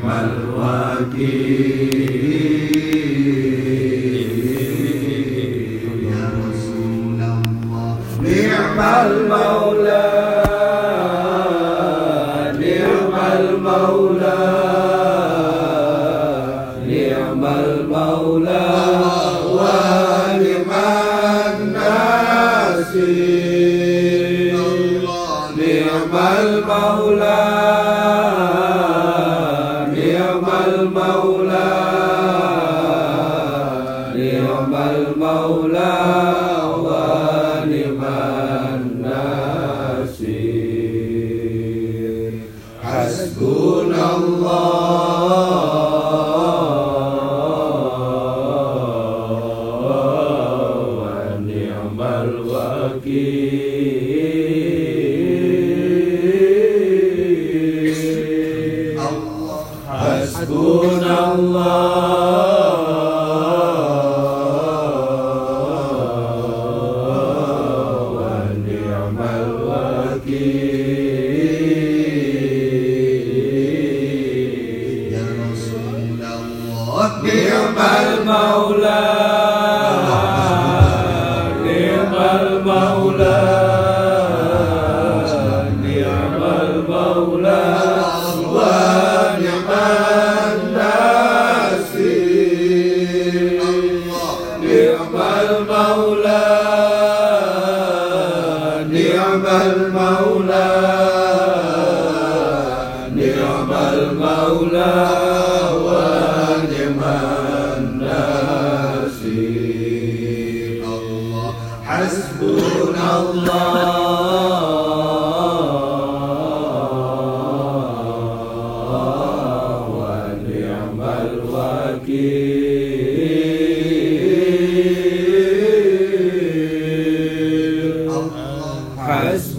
نعم الوكيل. يا رسول الله. نعم المولى. نعم المولى. المولى نعم المولى نعم المولى ونعم الناصر الله حسبنا الله.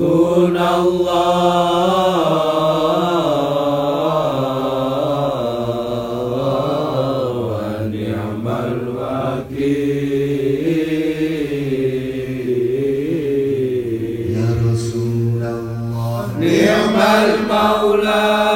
حسبنا الله ونعم الوكيل. يا رسول الله نعم المولى.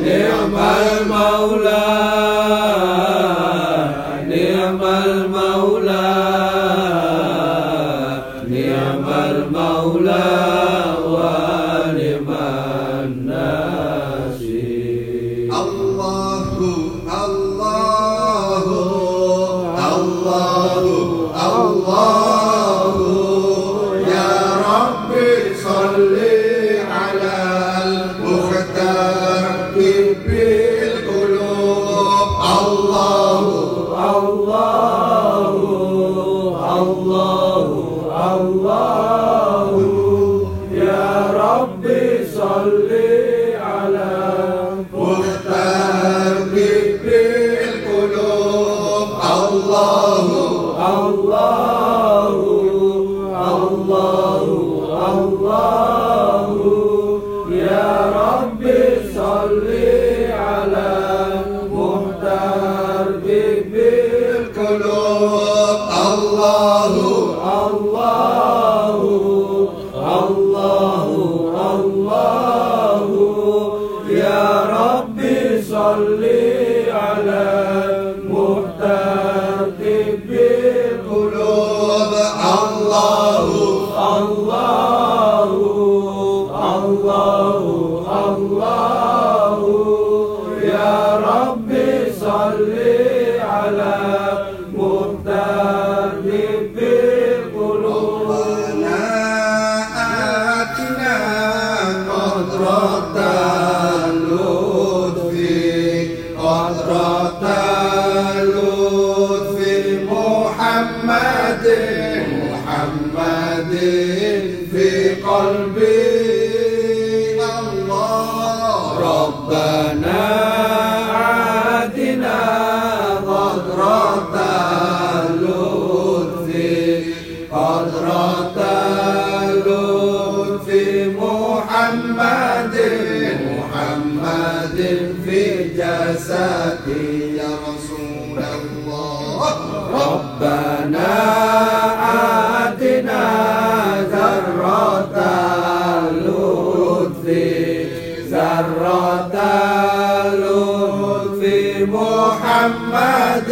نعم المولى القلوب الله الله الله الله يا رب صل على مختار طب القلوب الله الله في قلبي الله. ربنا عادنا قدرة اللطف قدرة اللطف محمد محمد في جسدي يا رسول الله. ربنا عادنا ذرة لطف محمد.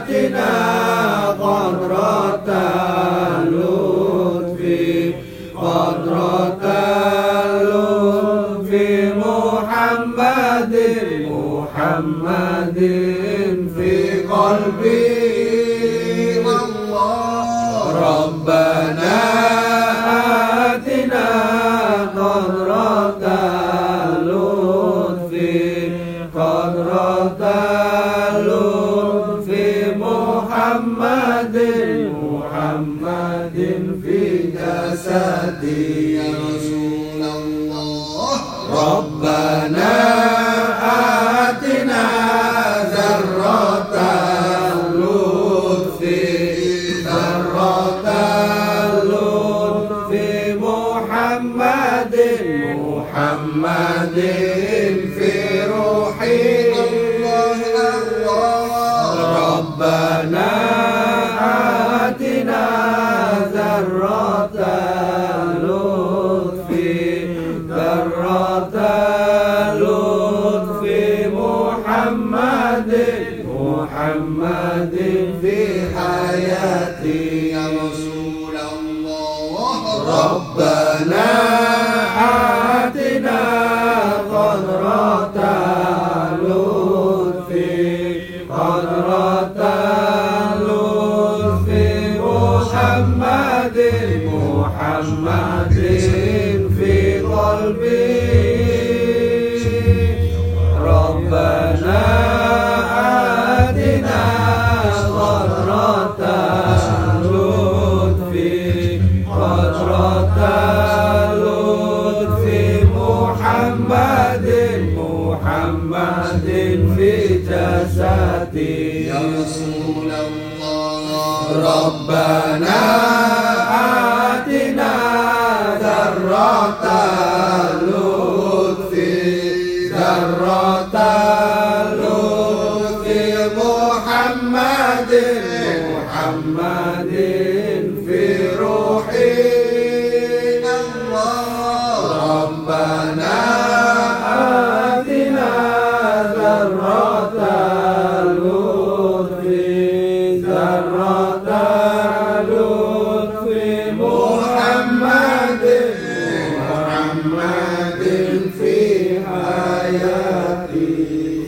آتنا غمرة اللطف غمرة اللطف محمد محمد في قلبي. الله ربنا محمد محمد في جسدي يا رسول الله ربنا ربنا آتنا قدرة لطف قدرة لطف محمد محمد في قلبي. ربنا يا رسول الله ربنا Maria.